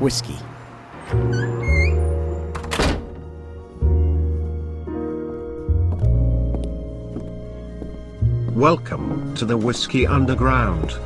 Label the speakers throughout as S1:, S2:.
S1: whiskey.
S2: Welcome to the Whiskey Underground.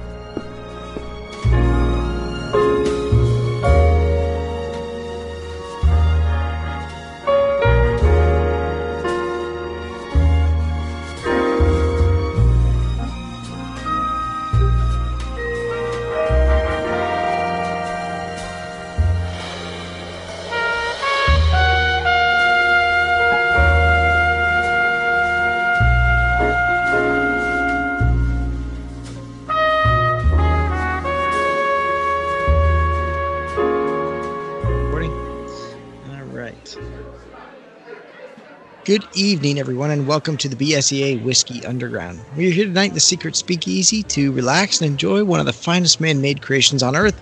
S3: Good evening, everyone, and welcome to the BSEA Whiskey Underground. We are here tonight in the Secret Speakeasy to relax and enjoy one of the finest man-made creations on Earth,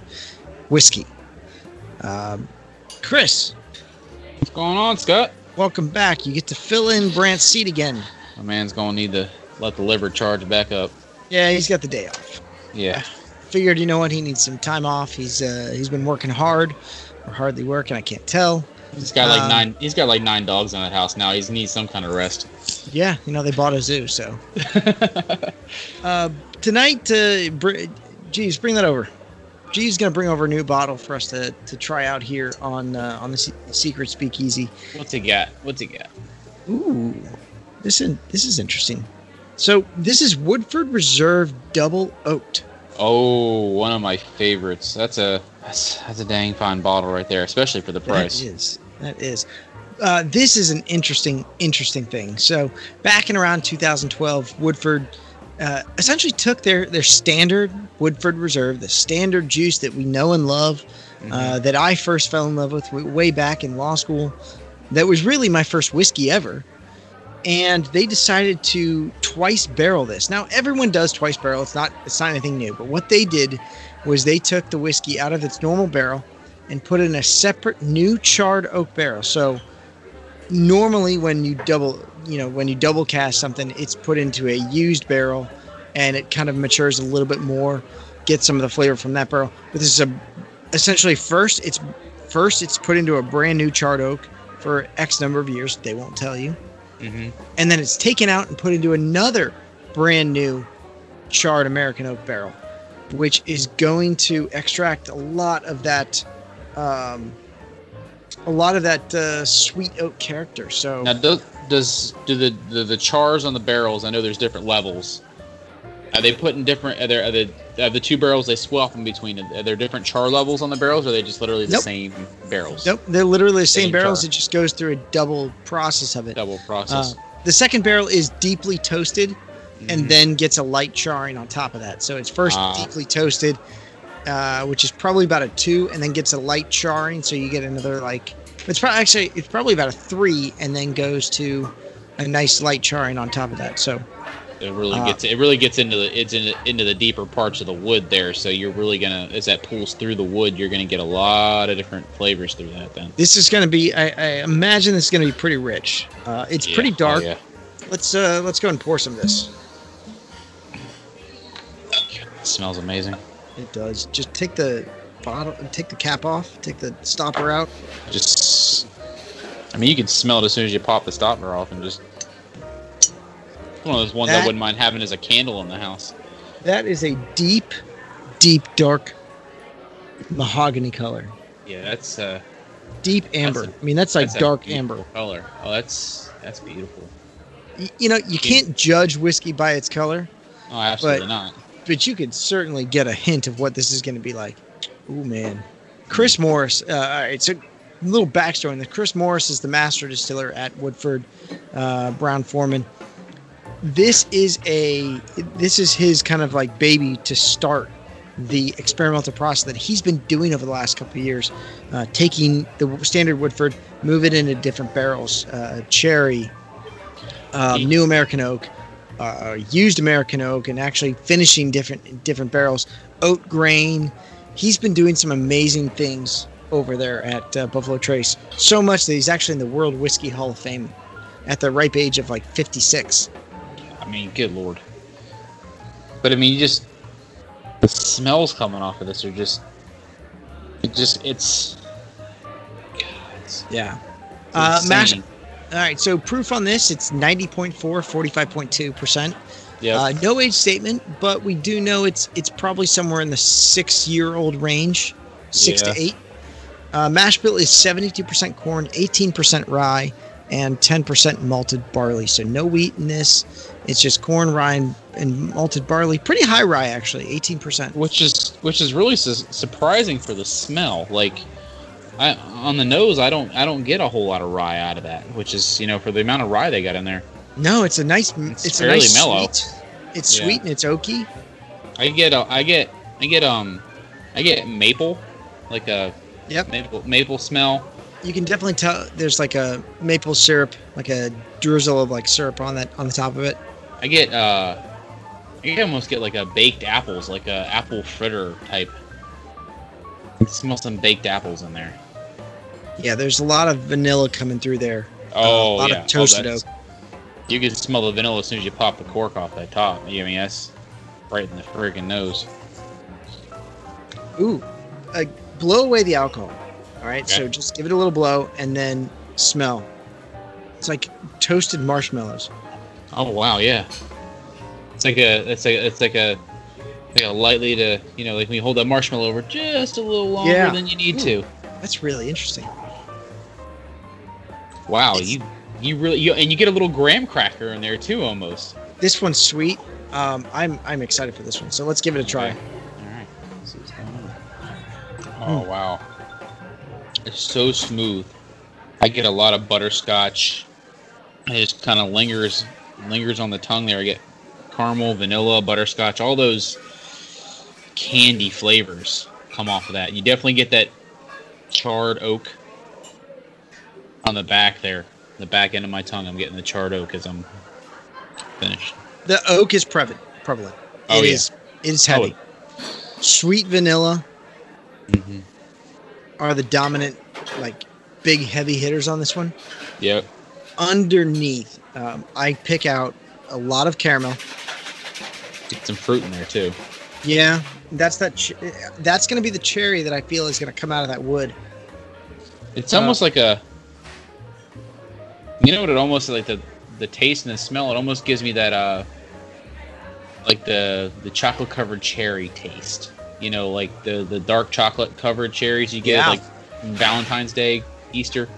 S3: whiskey. Um, Chris,
S4: What's going on, Scott?
S3: welcome back. You get to fill in Brant's seat again.
S4: My man's gonna need to let the liver charge back up.
S3: Yeah, he's got the day off.
S4: Yeah.
S3: Figured, you know what, he needs some time off. He's uh, he's been working hard, or hardly working. I can't tell.
S4: He's got like
S3: Um,
S4: nine. He's got like nine dogs in that house now. He needs some kind of rest.
S3: Yeah, you know they bought a zoo, so. uh, tonight, uh, br- geez, bring that over. G's gonna bring over a new bottle for us to, to try out here on uh, on the Se- Secret Speakeasy.
S4: What's he got? What's he got?
S3: Ooh, this is this is interesting. So this is Woodford Reserve Double Oaked.
S4: Oh, one of my favorites. That's a that's, that's a dang fine bottle right there, especially for the price.
S3: That is. That is. Uh, this is an interesting, interesting thing. So, back in around 2012, Woodford uh, essentially took their their standard Woodford Reserve, the standard juice that we know and love, uh, that I first fell in love with way back in law school. That was really my first whiskey ever. And they decided to twice barrel this. Now everyone does twice barrel. It's not it's not anything new. But what they did was they took the whiskey out of its normal barrel and put in a separate new charred oak barrel. So normally when you double, you know, when you double cast something, it's put into a used barrel and it kind of matures a little bit more, get some of the flavor from that barrel. But this is a essentially first it's first it's put into a brand new charred oak for X number of years. They won't tell you.
S4: hmm
S3: And then it's taken out and put into another brand new charred American oak barrel, which is going to extract a lot of that, um, a lot of that uh, sweet oak character. So
S4: Now, does does do the, the the chars on the barrels? I know there's different levels. Are they put in different? Are there are the are the two barrels they swap in between? Are there different char levels on the barrels? Or are they just literally the
S3: Nope.
S4: same barrels?
S3: nope, they're literally the same,
S4: Same
S3: barrels.
S4: char.
S3: It just goes through a double process of it.
S4: Double
S3: Uh,
S4: process.
S3: the second barrel is deeply toasted
S4: Mhm.
S3: and then gets a light charring on top of that. So it's first
S4: Ah.
S3: deeply toasted, uh, which is probably about a two, and then gets a light charring. So you get another like it's probably actually it's probably about a three, and then goes to a nice light charring on top of that. So
S4: It really
S3: Uh,
S4: gets it really gets into the it's in, into the deeper parts of the wood there. So you're really gonna as that pulls through the wood, you're gonna get a lot of different flavors through that. Then
S3: this is going to be I, I imagine this is going to be pretty rich. Uh, it's
S4: Yeah.
S3: pretty
S4: Oh,
S3: dark.
S4: yeah.
S3: Let's uh, let's go and pour some of this.
S4: It smells amazing.
S3: It does. Just take the bottle, take the cap off, take the stopper out.
S4: Just I mean, you can smell it as soon as you pop the stopper off, and just one of those ones
S3: That-
S4: I wouldn't mind having as a candle in the house.
S3: That is a deep, deep dark mahogany color.
S4: Yeah, that's uh,
S3: Deep amber.
S4: That's
S3: I mean, that's like
S4: that's
S3: dark amber.
S4: color. Oh, that's that's beautiful.
S3: Y- You know, you can't judge whiskey by its color,
S4: Oh, absolutely not.
S3: But you could certainly get a hint of what this is going to be like. Ooh, man. Chris Morris. Uh, all right, so a little backstory this. Chris Morris is the master distiller at Woodford uh, Brown-Forman. This is a this is his kind of like baby to start the experimental process that he's been doing over the last couple of years, uh, taking the standard Woodford, move it into different barrels, uh, cherry, uh, new American oak, uh, used American oak, and actually finishing different different barrels, oat grain. He's been doing some amazing things over there at uh, Buffalo Trace. So much that he's actually in the World Whiskey Hall of Fame at the ripe age of like 56.
S4: I mean, good lord. But I mean, you just the smells coming off of this are just It just it's. God, it's,
S3: Yeah.
S4: it's
S3: Uh, mash. All right. So proof on this, it's 90.4, 45.2 percent.
S4: Yep.
S3: Uh, no age statement, but we do know it's it's probably somewhere in the six year old range, six
S4: Yeah.
S3: to eight. Uh, mash bill is 72% corn, 18% rye, and 10% malted barley. So no wheat in this. It's just corn, rye, and, and malted barley. Pretty high rye actually, 18%.
S4: which is which is really su- surprising for the smell. Like, I on the nose, I don't I don't get a whole lot of rye out of that. Which is you know for the amount of rye they got in there,
S3: No, it's a nice.
S4: It's
S3: It's, a
S4: fairly
S3: nice
S4: mellow.
S3: Sweet. It's
S4: Yeah.
S3: sweet and it's oaky.
S4: I get a, I get I get um I get maple, like a
S3: Yep.
S4: maple maple smell.
S3: You can definitely tell there's like a maple syrup, like a drizzle of like syrup on that on the top of it.
S4: I get uh I almost get like a baked apples, like a apple fritter type. I smell some baked apples in there.
S3: Yeah, there's a lot of vanilla coming through there.
S4: Oh
S3: a lot
S4: yeah,
S3: of toasted
S4: oh,
S3: oak.
S4: You can smell the vanilla as soon as you pop the cork off that top. I mean, that's right in the friggin' nose.
S3: Ooh, uh, blow away the alcohol. All right,
S4: Okay.
S3: so just give it a little blow and then smell. It's like toasted marshmallows.
S4: Oh wow, yeah. It's like a, it's like, it's like a, like lightly to, you know, like when you hold that marshmallow over just a little longer
S3: Yeah.
S4: than you need
S3: Ooh.
S4: to.
S3: That's really interesting.
S4: Wow,
S3: It's-
S4: you, you really, you, and you get a little graham cracker in there too, almost.
S3: This one's sweet. Um, I'm I'm excited for this one. So let's give it a try.
S4: Okay. All right. See what's going on. Oh wow, it's so smooth. I get a lot of butterscotch. It just kind of lingers, lingers on the tongue there. I get caramel, vanilla, butterscotch, all those candy flavors come off of that. You definitely get that charred oak on the back there, the back end of my tongue. I'm getting the charred oak as I'm finished.
S3: The oak is prevalent. Prevalent.
S4: Oh,
S3: It
S4: yeah.
S3: is- It is heavy. Sweet vanilla
S4: Mm-hmm.
S3: are the dominant, like, big heavy hitters on this one.
S4: Yep.
S3: Underneath, um, I pick out a lot of caramel.
S4: Get some fruit in there too.
S3: Yeah, that's that. Ch- that's going to be the cherry that I feel is going to come out of that wood.
S4: It's
S3: Uh,
S4: almost like a. You know what? It almost like the the taste and the smell. It almost gives me that uh, like the the chocolate covered cherry taste. You know, like the the dark chocolate covered cherries you get
S3: Yeah.
S4: like Valentine's Day, Easter.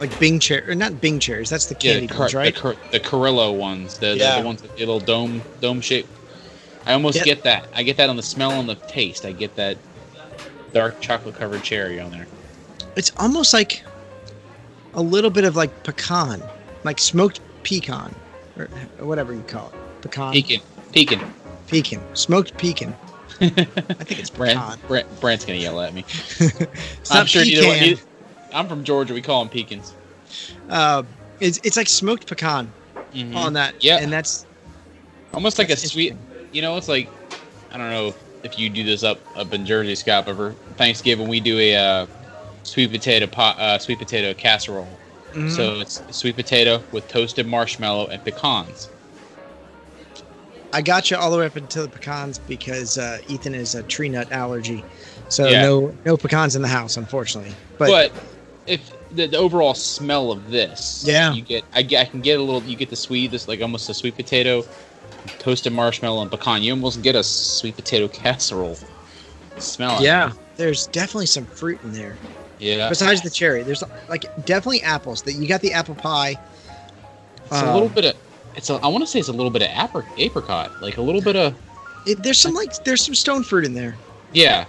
S3: Like Bing cherry, or not Bing cherries. That's the
S4: Yeah,
S3: candy
S4: the,
S3: ones, right?
S4: the, Car- the Carrillo ones, the, the,
S3: Yeah.
S4: the ones with the little dome dome shape. I almost
S3: Yep.
S4: get that. I get that on the smell and the taste. I get that dark chocolate covered cherry on there.
S3: It's almost like a little bit of like pecan, like smoked pecan, or whatever you call it. Pecan.
S4: Pecan, pecan.
S3: Pecan. Smoked pecan. I think it's pecan.
S4: Brent, Brent, Brent's gonna yell at me. I'm sure
S3: pecan.
S4: neither- I'm from Georgia. We call them pecans.
S3: Uh, it's, it's like smoked pecan
S4: Mhm.
S3: on that.
S4: Yeah.
S3: And that's
S4: Almost like a sweet. You know, it's like I don't know if you do this up up in Jersey, Scott, but for Thanksgiving we do a uh, sweet potato pot, uh, sweet potato casserole.
S3: Mhm.
S4: So it's sweet potato with toasted marshmallow and pecans.
S3: I got you all the way up into the pecans because uh, Ethan is a tree nut allergy. So
S4: Yeah.
S3: no no pecans in the house, unfortunately. But,
S4: But, if the, the overall smell of this,
S3: Yeah.
S4: you get I, get I can get a little. You get the sweet, this like almost a sweet potato, toasted marshmallow and pecan. You almost get a sweet potato casserole smell.
S3: yeah, there's definitely some fruit in there.
S4: yeah.
S3: Besides the cherry, there's like definitely apples. That you got the apple pie.
S4: It's a little
S3: Um,
S4: bit of. It's a. I want to say it's a little bit of apricot, apricot, like a little bit of.
S3: It, there's some like there's some stone fruit in there.
S4: Yeah,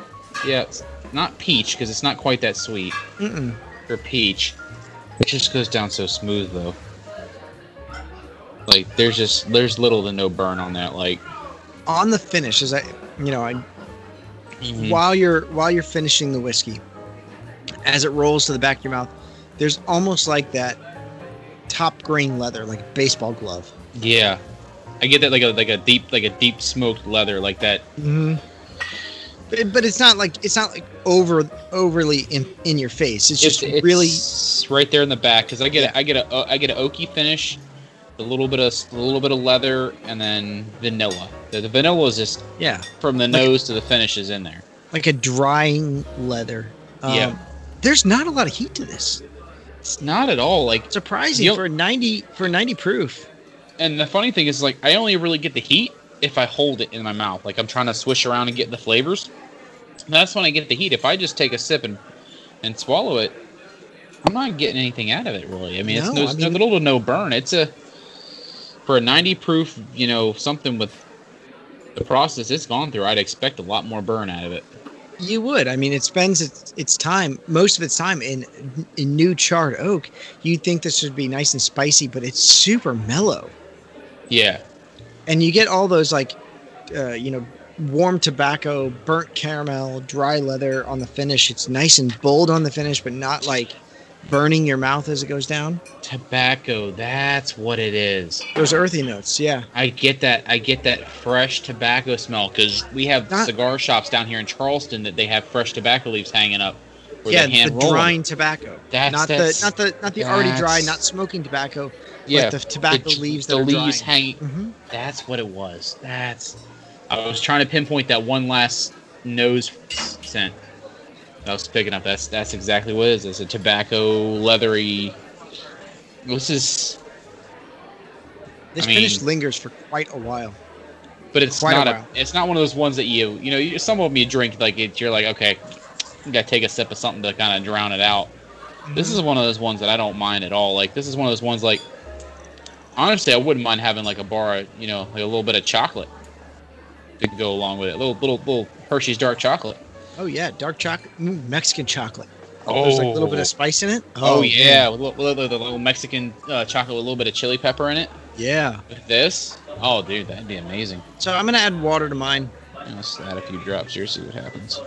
S4: yeah. It's not peach because it's not quite that sweet
S3: Mm-mm.
S4: for peach. It just goes down so smooth though. Like there's just there's little to no burn on that. Like
S3: On the finish, as I you know, I
S4: mhm.
S3: while you're while you're finishing the whiskey, as it rolls to the back of your mouth, there's almost like that top grain leather, like a baseball glove.
S4: yeah, I get that like a like a deep like a deep smoked leather like that.
S3: Mm-hmm. But, but it's not like it's not like over overly in in your face. It's just really
S4: it's right there in the back because I get
S3: Yeah.
S4: a, I get a I get an oaky finish, a little bit of a little bit of leather and then vanilla. The, the vanilla is just
S3: yeah,
S4: from the
S3: Like-
S4: nose to the finish is in there.
S3: like a drying leather. Um,
S4: Yeah.
S3: There's not a lot of heat to this.
S4: It's not at all like
S3: Surprising for 90 for 90 proof.
S4: And the funny thing is, like, I only really get the heat if I hold it in my mouth. Like, I'm trying to swish around and get the flavors. That's when I get the heat. If I just take a sip and, and swallow it, I'm not getting anything out of it, really. I mean, it's
S3: No,
S4: no,
S3: I mean-
S4: no little to no burn. It's a, for a 90 proof, you know, something with the process it's gone through, I'd expect a lot more burn out of it.
S3: You would. I mean, it spends its, its time, most of its time in in new charred oak. You'd think this would be nice and spicy, but it's super mellow.
S4: Yeah.
S3: And you get all those like, uh, you know, warm tobacco, burnt caramel, dry leather on the finish. It's nice and bold on the finish, but not like burning your mouth as it goes down.
S4: Tobacco, that's what it is.
S3: Those earthy notes, yeah.
S4: I get that. I get that fresh tobacco smell because we have
S3: Not-
S4: cigar shops down here in Charleston that they have fresh tobacco leaves hanging up.
S3: yeah, the drying tobacco.
S4: That's-
S3: not
S4: that's-
S3: the not the not the already dry, not smoking tobacco.
S4: Yeah,
S3: the tobacco
S4: the,
S3: leaves
S4: The
S3: that are
S4: leaves hanging.
S3: hmm
S4: That's what it was. That's. I was trying to pinpoint that one last nose scent. I was picking up. That's that's exactly what it is. It's a tobacco leathery. This is,
S3: This
S4: I mean-
S3: finish lingers for quite a while.
S4: but it's
S3: Quite
S4: not a,
S3: while.
S4: It's not one of those ones that you you know. You, some of them you drink like it, you're like okay, you gotta take a sip of something to kind of drown it out. This is mm-hmm. one of those ones that I don't mind at all. Like this is one of those ones like honestly I wouldn't mind having like a bar, of, you know, like a little bit of chocolate to go along with it. little little little Hershey's dark chocolate.
S3: Oh yeah, dark chocolate, mm, Mexican chocolate. Oh, There's like a little bit of spice in it.
S4: Oh,
S3: man.
S4: yeah, with a little, little, Mexican uh, chocolate with a little bit of chili pepper in it.
S3: yeah.
S4: With this, oh dude, that'd be amazing.
S3: So I'm gonna add water to mine.
S4: Let's add a few drops here, see what happens.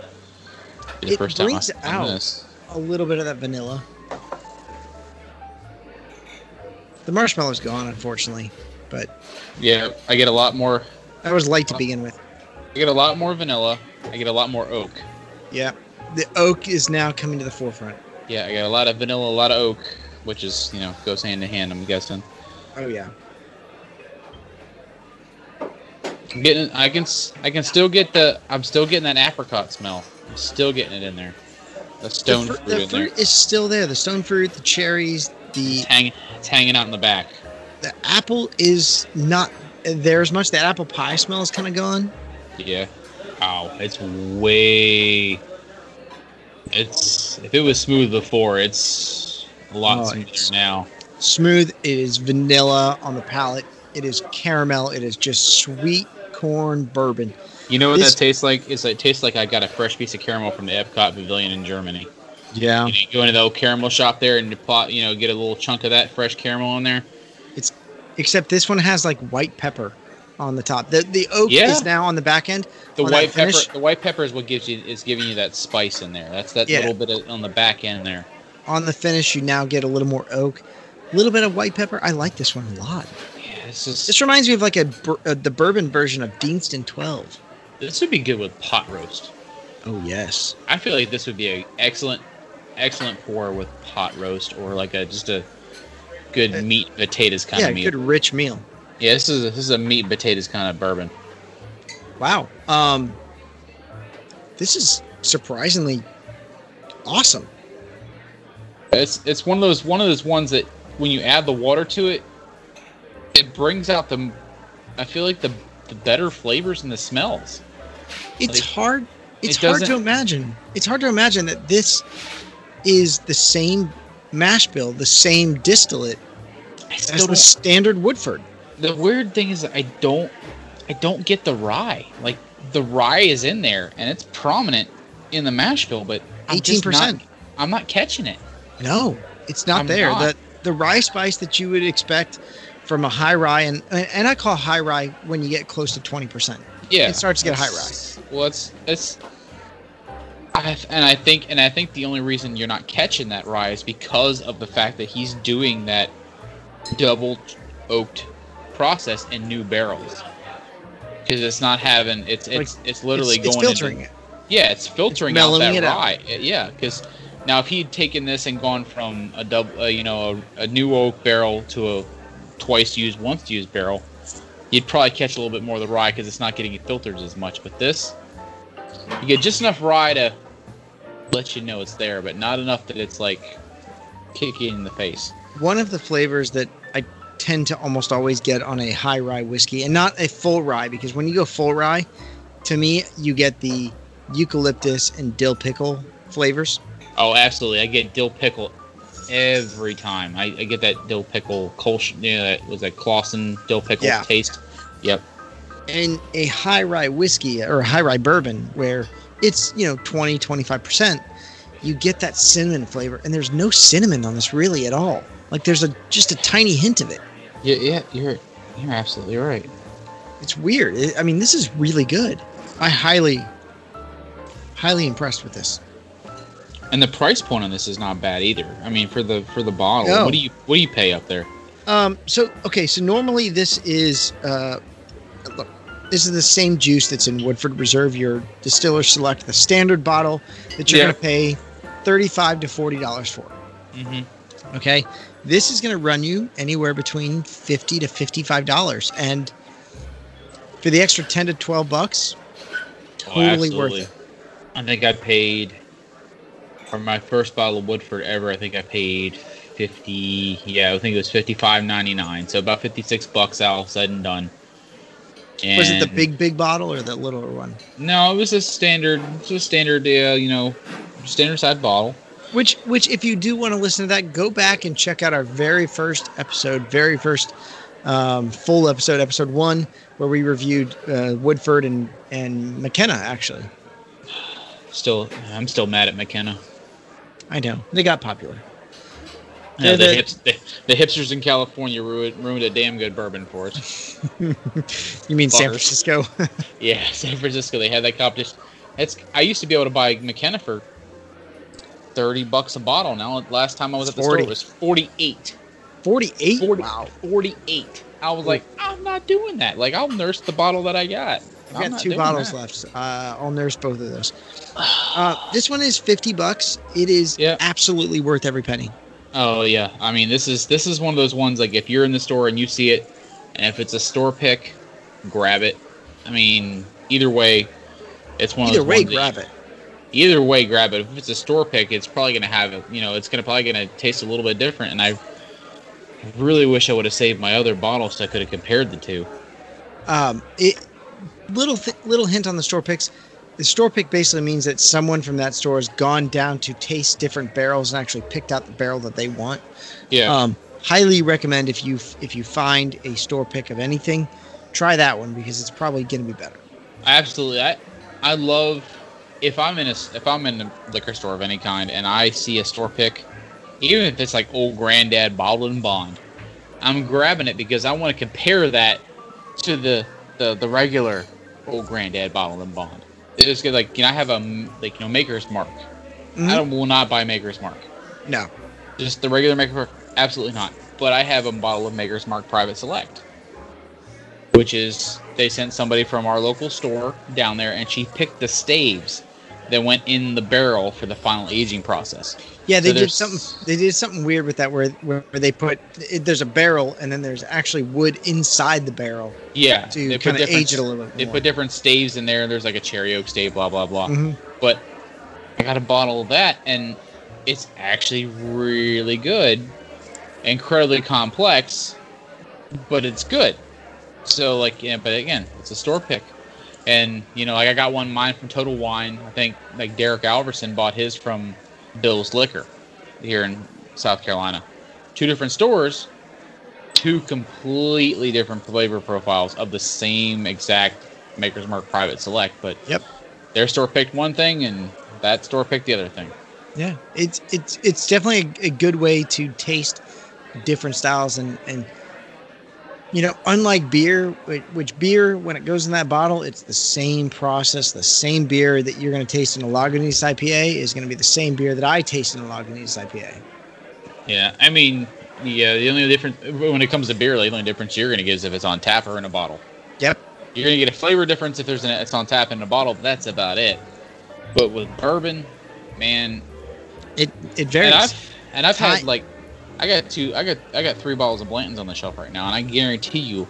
S3: It
S4: first
S3: brings out-
S4: this.
S3: A little bit of that vanilla. The marshmallow's gone, unfortunately, but
S4: Yeah, I get a lot more.
S3: that was light to begin with.
S4: I get a lot more vanilla. I get a lot more oak.
S3: Yeah, the oak is now coming to the forefront.
S4: Yeah, I got a lot of vanilla, a lot of oak, which is you know goes hand in hand. I'm guessing.
S3: Oh yeah.
S4: I'm getting. I can. I can still get the. I'm still getting that apricot smell. I'm still getting it in there. The stone
S3: the
S4: fruit,
S3: the
S4: in there.
S3: fruit is still there. The stone fruit, the cherries, the
S4: It's hanging. It's hanging out in the back.
S3: the apple is not there as much. That apple pie smell is kind of gone.
S4: Yeah. Wow. It's way. It's if it was smooth before, it's a lot
S3: Oh,
S4: smoother now.
S3: Smooth. It is vanilla on the palate. It is caramel. It is just sweet corn bourbon.
S4: You know what
S3: This-
S4: that tastes like? It's it tastes like I got a fresh piece of caramel from the Epcot Pavilion in Germany.
S3: Yeah.
S4: You, know, you go into the old caramel shop there and you plot, you know, get a little chunk of that fresh caramel in there.
S3: It's except this one has like white pepper on the top. The the oak
S4: Yeah.
S3: is now on the back end.
S4: The white pepper, the white pepper is what gives you is giving you that spice in there. That's that
S3: Yeah.
S4: little bit of, on the back end there.
S3: On the finish, you now get a little more oak, a little bit of white pepper. I like this one a lot.
S4: Yeah, this is
S3: This reminds me of like a bur- uh, the bourbon version of Deanston 12.
S4: this would be good with pot roast.
S3: Oh yes.
S4: I feel like this would be a excellent, excellent pour with pot roast or like a just a good
S3: Uh,
S4: meat potatoes kind
S3: yeah,
S4: of meal.
S3: good rich meal.
S4: Yeah, this is a, this is a meat and potatoes kind of bourbon.
S3: Wow. Um, this is surprisingly awesome.
S4: It's it's one of those one of those ones that when you add the water to it, it brings out the. I feel like the the better flavors and the smells.
S3: It's
S4: Like,
S3: hard. It's
S4: it
S3: hard to imagine. It's hard to imagine that this is the same mash bill, the same distillate as the standard Woodford.
S4: The weird thing is I don't I don't get the rye. Like the rye is in there and it's prominent in the mash bill, but I'm
S3: Eighteen percent.
S4: not- I'm not catching it.
S3: No, it's not
S4: I'm
S3: there.
S4: not.
S3: The the rye spice that you would expect from a high rye, and and I call high rye when you get close to twenty percent.
S4: Yeah,
S3: It starts to get high
S4: rye. Well, it's it's. I and I think and I think the only reason you're not catching that rye is because of the fact that he's doing that double oaked process in new barrels. Because it's not having it's it's it's literally
S3: it's, it's filtering
S4: into,
S3: it.
S4: Yeah, it's filtering
S3: It's
S4: out that
S3: it
S4: rye. Uh, Yeah, because now if he'd taken this and gone from a double, uh, you know, a, a new oak barrel to a twice used, once used barrel, you'd probably catch a little bit more of the rye because it's not getting filtered as much. But this, you get just enough rye to let you know it's there, but not enough that it's like kicking in the face.
S3: One of the flavors that tend to almost always get on a high rye whiskey, and not a full rye, because when you go full rye, to me you get the eucalyptus and dill pickle flavors.
S4: Oh, absolutely. I get dill pickle every time. I, I get that dill pickle Kolsch, you know, that was that Claussen dill pickle
S3: Yeah.
S4: taste. Yep.
S3: and a high rye whiskey or a high rye bourbon where it's you know 20 25% you get that cinnamon flavor and there's no cinnamon on this really at all like there's a just a tiny hint of it
S4: Yeah, yeah, you're you're absolutely right.
S3: it's weird i mean this is really good i highly highly impressed with this
S4: And the price point on this is not bad either. I mean, for the for the bottle,
S3: No.
S4: what do you what do you pay up there?
S3: um so okay so normally this is uh look this is the same juice that's in woodford reserve your distiller select the standard bottle that you're
S4: Yeah.
S3: going to pay 35 to 40 dollars for
S4: Mm-hmm.
S3: Okay. This is going to run you anywhere between 50 to $55 and for the extra 10 to 12 bucks, totally worth it.
S4: I think I paid for my first bottle of Woodford ever. I think I paid fifty. Yeah, I think it was fifty five ninety nine. So about fifty six bucks all said and done.
S3: Was it the big big bottle or the littler one?
S4: No, it was a standard. A standard. Uh, you know, standard size bottle.
S3: Which which if you do want to listen to that, go back and check out our very first episode, very first um, full episode, episode 1 where we reviewed uh, Woodford and and McKenna actually.
S4: Still, I'm still mad at McKenna.
S3: I know. They got popular.
S4: Yeah, the-
S3: the,
S4: the hipsters in California ruined, ruined a damn good bourbon for us.
S3: You mean San Francisco?
S4: Yeah, San Francisco, they had that competition. It's I used to be able to buy McKenna for thirty bucks a bottle. Now, last time I was at the
S3: 40.
S4: store, it was forty-eight.
S3: 48?
S4: 40,
S3: Wow.
S4: 48. I was like, I'm not doing that. Like, I'll nurse the bottle that I got.
S3: I've got two bottles
S4: that.
S3: left. Uh, I'll nurse both of those. Uh, this one is fifty bucks. It is
S4: Yeah.
S3: absolutely worth every penny.
S4: Oh yeah, I mean this is this is one of those ones like if you're in the store and you see it, and if it's a store pick, grab it. I mean either way, it's one
S3: Either
S4: of those
S3: way, grab it.
S4: Either way, grab it. If it's a store pick, it's probably gonna have. You know, it's gonna probably gonna taste a little bit different. And I really wish I would have saved my other bottles so I could have compared the two.
S3: Um, it little th- little hint on the store picks. The store pick basically means that someone from that store has gone down to taste different barrels and actually picked out the barrel that they want.
S4: Yeah.
S3: Um, highly recommend if you if you find a store pick of anything, try that one because it's probably going to be better.
S4: Absolutely. I I love if I'm in a if I'm in a liquor store of any kind and I see a store pick, even if it's like old granddad bottled and bond, I'm grabbing it because I want to compare that to the the, the regular old granddad bottled and bond. It's good, like you know I have a like you know Maker's Mark.
S3: Mhm.
S4: I will not buy Maker's Mark.
S3: No,
S4: Just the regular Maker's Mark, absolutely not. But I have a bottle of Maker's Mark Private Select, which is they sent somebody from our local store down there, and she picked the staves that went in the barrel for the final aging process.
S3: Yeah, they
S4: So
S3: did something. They did something weird with that, where where they put it, there's a barrel and then there's actually wood inside the barrel
S4: Yeah,
S3: to kind of
S4: different-
S3: age it a little bit
S4: They
S3: more.
S4: put different staves in there. There's like a cherry oak stave, blah blah blah.
S3: Mhm.
S4: But I got a bottle of that, and it's actually really good, incredibly complex, but it's good. So like, yeah, but again, it's a store pick, and you know, like I got one mine from Total Wine. I think like Derek Alverson bought his from Bill's Liquor here in South Carolina. Two different stores, two completely different flavor profiles of the same exact Maker's Mark Private Select, but
S3: Yep.
S4: their store picked one thing and that store picked the other thing.
S3: Yeah, it's it's it's definitely a, a good way to taste different styles and and you know, unlike beer, which, beer when it goes in that bottle, it's the same process, the same beer that you're going to taste in a Lagunitas IPA is going to be the same beer that I taste in a Lagunitas IPA.
S4: Yeah, I mean, yeah, uh, the only difference when it comes to beer, the only difference you're going to get is if it's on tap or in a bottle.
S3: Yep.
S4: You're going to get a flavor difference if there's an, it's on tap in a bottle. But that's about it. But with bourbon, man,
S3: It it varies.
S4: and I've and I've had like, I got two, I got I got three bottles of Blanton's on the shelf right now, and I guarantee you,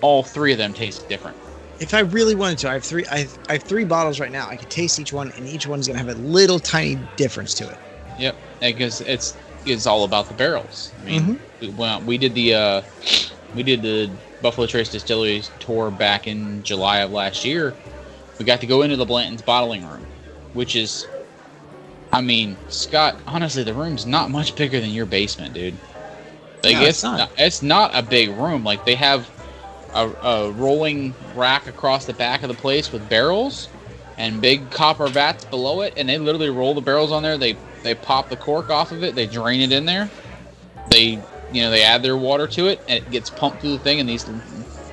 S4: all three of them taste different.
S3: If I really wanted to, I have three. I have, I have three bottles right now. I could taste each one, and each one's gonna have a little tiny difference to it.
S4: Yep, because it's it's all about the barrels. I mean,
S3: Mhm.
S4: we, well, we did the uh, we did the Buffalo Trace Distilleries tour back in July of last year. We got to go into the Blanton's bottling room, which is, I mean, Scott. Honestly, the room's not much bigger than your basement, dude. Like
S3: No,
S4: it's
S3: it's not.
S4: not. It's not a big room. Like they have a, a rolling rack across the back of the place with barrels and big copper vats below it, and they literally roll the barrels on there. They they pop the cork off of it, they drain it in there. They you know they add their water to it, and it gets pumped through the thing. And these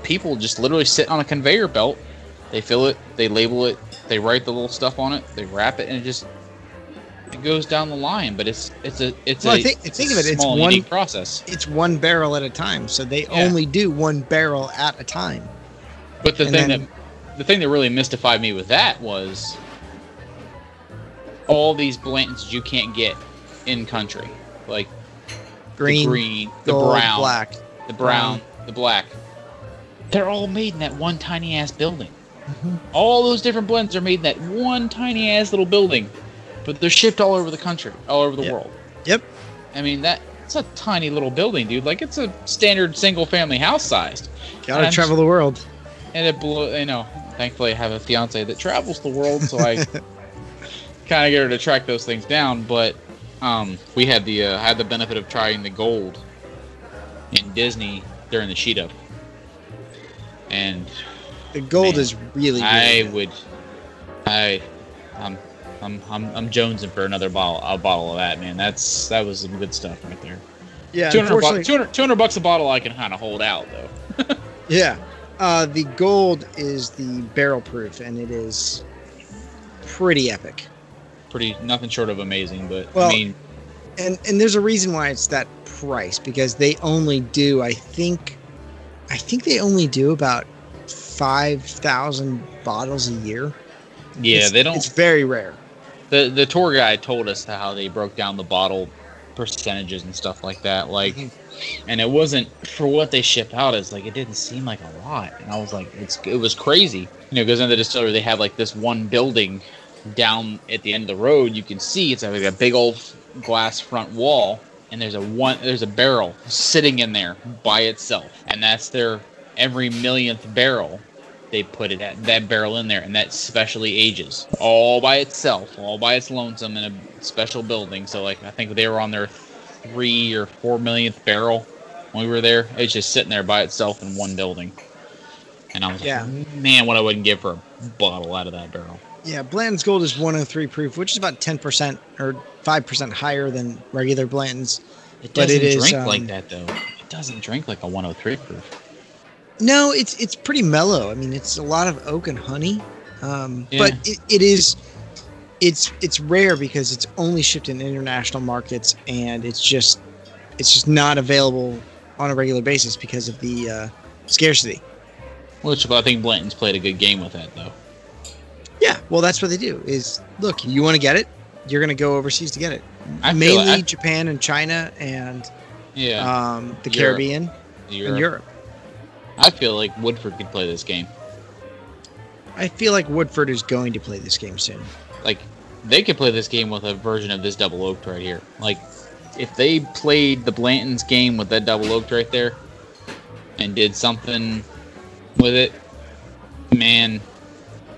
S4: people just literally sit on a conveyor belt. They fill it, they label it, they write the little stuff on it, they wrap it, and it just it goes down the line. But it's it's a it's
S3: Well,
S4: a
S3: think- think of it, it's
S4: small,
S3: one-
S4: process.
S3: It's one barrel at a time, so they
S4: Yeah.
S3: only do one barrel at a time.
S4: But the
S3: And
S4: thing
S3: then-
S4: that the thing that really mystified me with that was all these blends you can't get in country, like
S3: Green,
S4: the green, the
S3: gold,
S4: brown,
S3: black.
S4: the brown, the black. They're all made in that one tiny ass building.
S3: Mhm.
S4: All those different blends are made in that one tiny ass little building, but they're shipped all over the country, all over the
S3: Yep.
S4: world.
S3: Yep.
S4: I mean that it's a tiny little building, dude. Like it's a standard single family house sized.
S3: Gotta
S4: I'm
S3: travel the world.
S4: and it blew you know thankfully i have a fiance that travels the world so i kind of get her to track those things down but um, we had the uh, had the benefit of trying the gold in disney during the sheet up and
S3: The gold
S4: Man,
S3: is really.
S4: i
S3: good.
S4: would i i'm I'm, I'm, I'm jonesing for another bottle a bottle of that man. That's that was some good stuff right there.
S3: Yeah,
S4: 200
S3: unfortunately,
S4: bucks 200, 200 bucks a bottle i can kind of hold out though.
S3: Yeah. Uh, the gold is the barrel proof, and it is pretty epic.
S4: pretty nothing short of amazing but
S3: Well,
S4: i mean
S3: and and there's a reason why it's that price because they only do i think i think they only do about 5000 bottles a year.
S4: Yeah
S3: It's-
S4: they don't
S3: it's very rare
S4: the the tour guide told us how they broke down the bottle percentages and stuff like that like
S3: Mhm.
S4: and it wasn't for what they shipped out it's like it didn't seem like a lot and i was like it's it was crazy you know because in the distillery they have like this one building down at the end of the road you can see it's like a big old glass front wall and there's a one there's a barrel sitting in there by itself and that's their every millionth barrel they put it at that barrel in there and that specially ages all by itself all by its lonesome in a special building. So like i think they were on their three or four millionth barrel when we were there. It's just sitting there by itself in one building. And i was
S3: Yeah.
S4: like man what i wouldn't give for a bottle out of that barrel.
S3: Yeah blanton's gold is 103 proof which is about 10% or 5% higher than regular blanton's
S4: it doesn't
S3: it is,
S4: drink
S3: um,
S4: like that though. It doesn't drink like a 103 proof
S3: no it's it's pretty mellow i mean it's a lot of oak and honey um,
S4: Yeah.
S3: but it, it is it's it's rare because it's only shipped in international markets and it's just it's just not available on a regular basis because of the uh, scarcity
S4: which i think blanton's played a good game with that though
S3: yeah well that's what they do is look you want to get it you're going to go overseas to get it
S4: I
S3: mainly
S4: I-
S3: japan and china and
S4: yeah
S3: um, the
S4: Europe.
S3: caribbean
S4: Europe.
S3: and europe
S4: i feel like woodford could play this game
S3: i feel like woodford is going to play this game soon
S4: like they could play this game with a version of this double oaked right here. Like if they played the Blantons game with that double oaked right there and did something with it, man,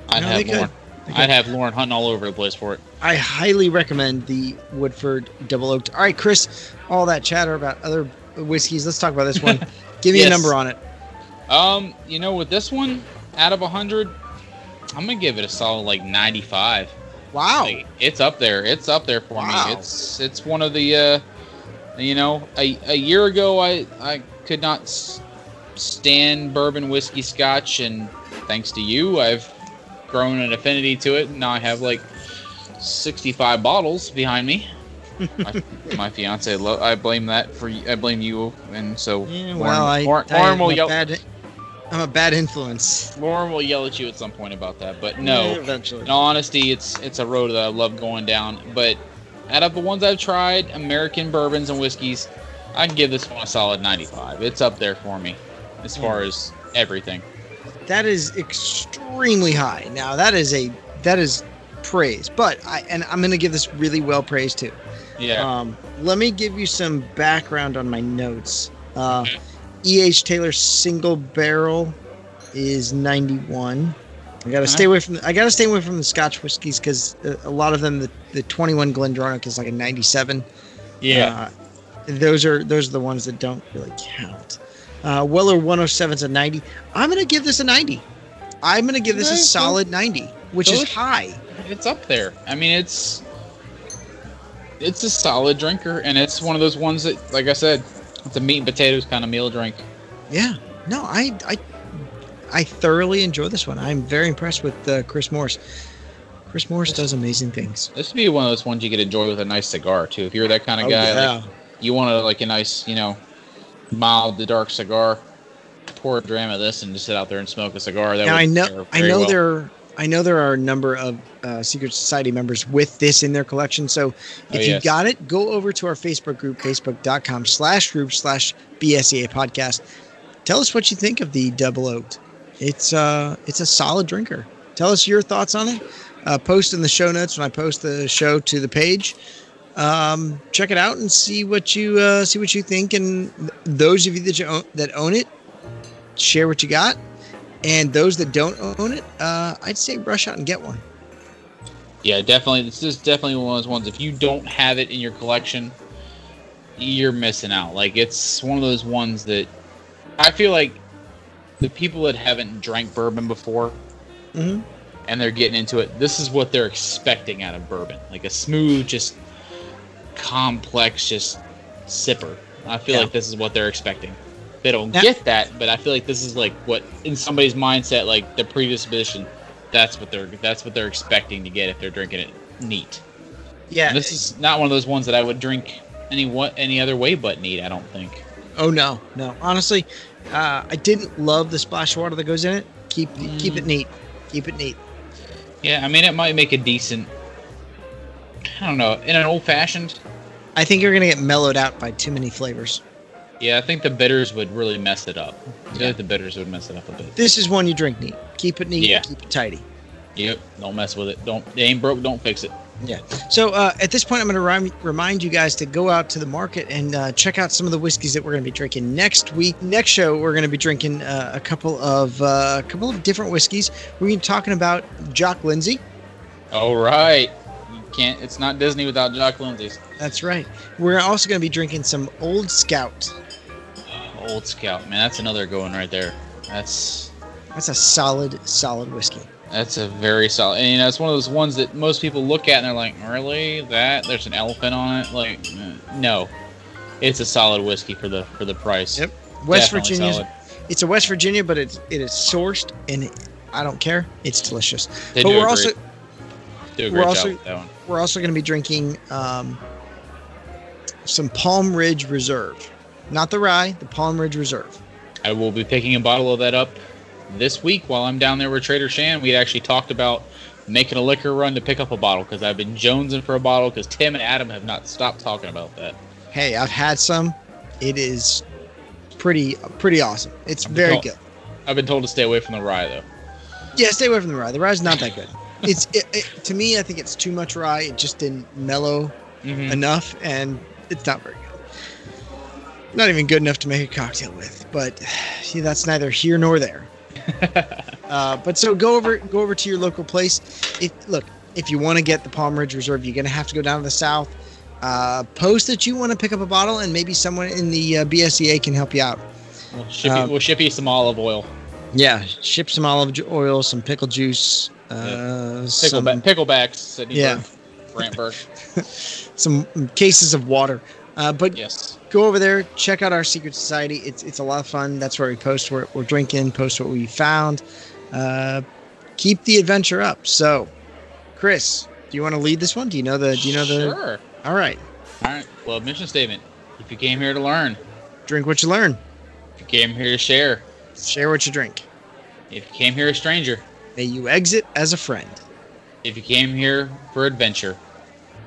S4: I'd
S3: No,
S4: have. Lauren. I'd have Lauren hunting all over the place for it.
S3: I highly recommend the Woodford Double Oaked. All right, Chris, all that chatter about other whiskeys. Let's talk about this one. Give me a number on it.
S4: Um, you know, with this one, out of hundred, I'm gonna give it a solid like 95.
S3: Wow.
S4: Like, it's up there. It's up there for
S3: Wow.
S4: me. It's it's one of the uh, you know, a, a year ago I I could not s- stand bourbon whiskey scotch and thanks to you I've grown an affinity to it. Now I have like 65 bottles behind me. my, my fiance lo- I blame that for y- I blame you and so
S3: Yeah, well, I,
S4: Lauren,
S3: I
S4: Lauren
S3: am
S4: will yell
S3: bad, I'm a bad influence.
S4: Lauren will yell at you at some point about that, but no.
S3: eventually.
S4: In all honesty, it's it's a road that I love going down. But out of the ones I've tried, American bourbons and whiskeys, I can give this one a solid 95. It's up there for me as far as everything.
S3: that is extremely high. Now that is a that is praise, but I and I'm gonna give this really well praise too.
S4: Yeah.
S3: Um, let me give you some background on my notes. Uh, E.H. Taylor single barrel is 91. I gotta stay away from. The, I gotta stay away from the Scotch whiskeys because a lot of them, the, the 21 Glendronach is like a 97.
S4: yeah.
S3: Uh, those are those are the ones that don't really count. Uh, Weller 107 is a 90. I'm gonna give this a 90. I'm gonna give this a solid 90, which is high.
S4: it's up there. I mean, it's it's a solid drinker, and it's one of those ones that, like I said, it's a meat and potatoes kind of meal drink.
S3: Yeah. No, I I I thoroughly enjoy this one. I'm very impressed with uh, Chris Morris. Chris Morris does amazing things.
S4: This would be one of those ones you could enjoy with a nice cigar too. If you're that kind of
S3: Oh,
S4: guy,
S3: yeah.
S4: like, you want to like a nice, you know, mild to dark cigar. Pour a dram of this and just sit out there and smoke a cigar. That
S3: Now
S4: would
S3: I know I know
S4: well.
S3: there I know there are a number of uh, Secret Society members with this in their collection. So if
S4: Oh,
S3: you got it, go over to our Facebook group, facebook.com slash group slash BSEA podcast. Tell us what you think of the double oaked. It's uh it's a solid drinker. Tell us your thoughts on it. Uh, post in the show notes when I post the show to the page. Um, check it out and see what you uh, see what you think. And th- those of you that you own, that own it, share what you got. And those that don't own it, uh, I'd say rush out and get one.
S4: Yeah, definitely. This is definitely one of those ones. If you don't have it in your collection, you're missing out. Like it's one of those ones that I feel like the people that haven't drank bourbon before
S3: Mhm.
S4: and they're getting into it, this is what they're expecting out of bourbon. Like a smooth, just complex, just sipper. I feel
S3: Yeah.
S4: like this is what they're expecting. They don't
S3: Now-
S4: get that, but I feel like this is like what in somebody's mindset, like the previous predisposition. That's what they're that's what they're expecting to get if they're drinking it neat.
S3: Yeah.
S4: And this is not one of those ones that I would drink any what any other way but neat. I don't think.
S3: oh no, no. Honestly, uh, I didn't love the splash water that goes in it. Keep keep it neat. Keep it neat.
S4: Yeah, I mean it might make a decent. I don't know. In an old fashioned,
S3: I think you're gonna get mellowed out by too many flavors.
S4: Yeah, I think the bitters would really mess it up. I feel
S3: Yeah.
S4: like the bitters would mess it up a bit.
S3: This is one you drink neat. Keep it neat.
S4: Yeah.
S3: Keep it tidy.
S4: Yep. Don't mess with it. Don't. It ain't broke. Don't fix it.
S3: Yeah. So uh, at this point, I'm going to remind you guys to go out to the market and uh, check out some of the whiskeys that we're going to be drinking next week. Next show, we're going to be drinking uh, a couple of uh, a couple of different whiskeys. We're going to be talking about Jock Lindsey.
S4: All right. You can't. It's not Disney without Jock Lindsey's.
S3: That's right. We're also going to be drinking some Old Scout.
S4: Old Scout, man, that's another going right there. That's
S3: That's a solid, solid whiskey.
S4: that's a very solid. And you know, it's one of those ones that most people look at and they're like, "Really? That? There's an elephant on it?" Like, no, it's a solid whiskey for the for the price.
S3: Yep. West Virginia. It's a West Virginia, but it's it is sourced, and I don't care. It's delicious.
S4: They
S3: but
S4: do
S3: we're
S4: a
S3: also
S4: do a
S3: we're
S4: great
S3: also-
S4: with that one.
S3: we're also going to be drinking um, some Palm Ridge Reserve, not the rye, the Palm Ridge Reserve.
S4: I will be picking a bottle of that up this week while I'm down there with Trader Shan. We actually talked about making a liquor run to pick up a bottle because I've been jonesing for a bottle because Tim and Adam have not stopped talking about that.
S3: Hey, I've had some. It is pretty pretty awesome. It's very
S4: told-
S3: good.
S4: I've been told to stay away from the rye though.
S3: Yeah, stay away from the rye. The rye's not that good. It's it, it, to me. I think it's too much rye. It just didn't mellow
S4: Mhm.
S3: enough, and it's not very good. Not even good enough to make a cocktail with. But see, that's neither here nor there. uh, but so go over go over to your local place. If look, if you want to get the Palm Ridge Reserve, you're gonna have to go down to the south. Uh, post that you want to pick up a bottle, and maybe someone in the uh, BSEA can help you out.
S4: We'll ship,
S3: Um,
S4: you, we'll ship you some olive oil.
S3: Yeah, ship some olive oil, some pickle juice, uh, some
S4: Pickleback, picklebacks, Sydney
S3: Yeah.
S4: Brantberg.
S3: some cases of water. Uh, but
S4: Yes.
S3: go over there, check out our secret society. It's it's a lot of fun. That's where we post what we're drinking, post what we found. Uh, keep the adventure up. So, Chris, do you want to lead this one? Do you know the? Do you know the?
S4: Sure.
S3: All right,
S4: All right. Well, mission statement. If you came here to learn,
S3: drink what you learn.
S4: if you came here to share,
S3: Share what you drink.
S4: if you came here a stranger,
S3: May you exit as a friend.
S4: if you came here for adventure,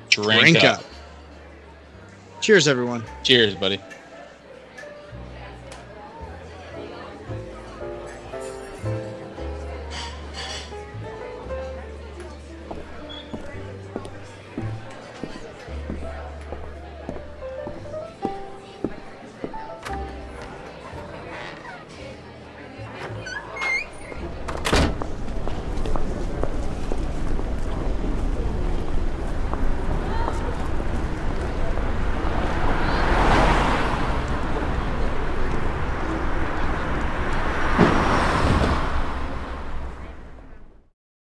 S4: drink,
S3: Drink
S4: up.
S3: up. Cheers, everyone.
S4: Cheers, buddy.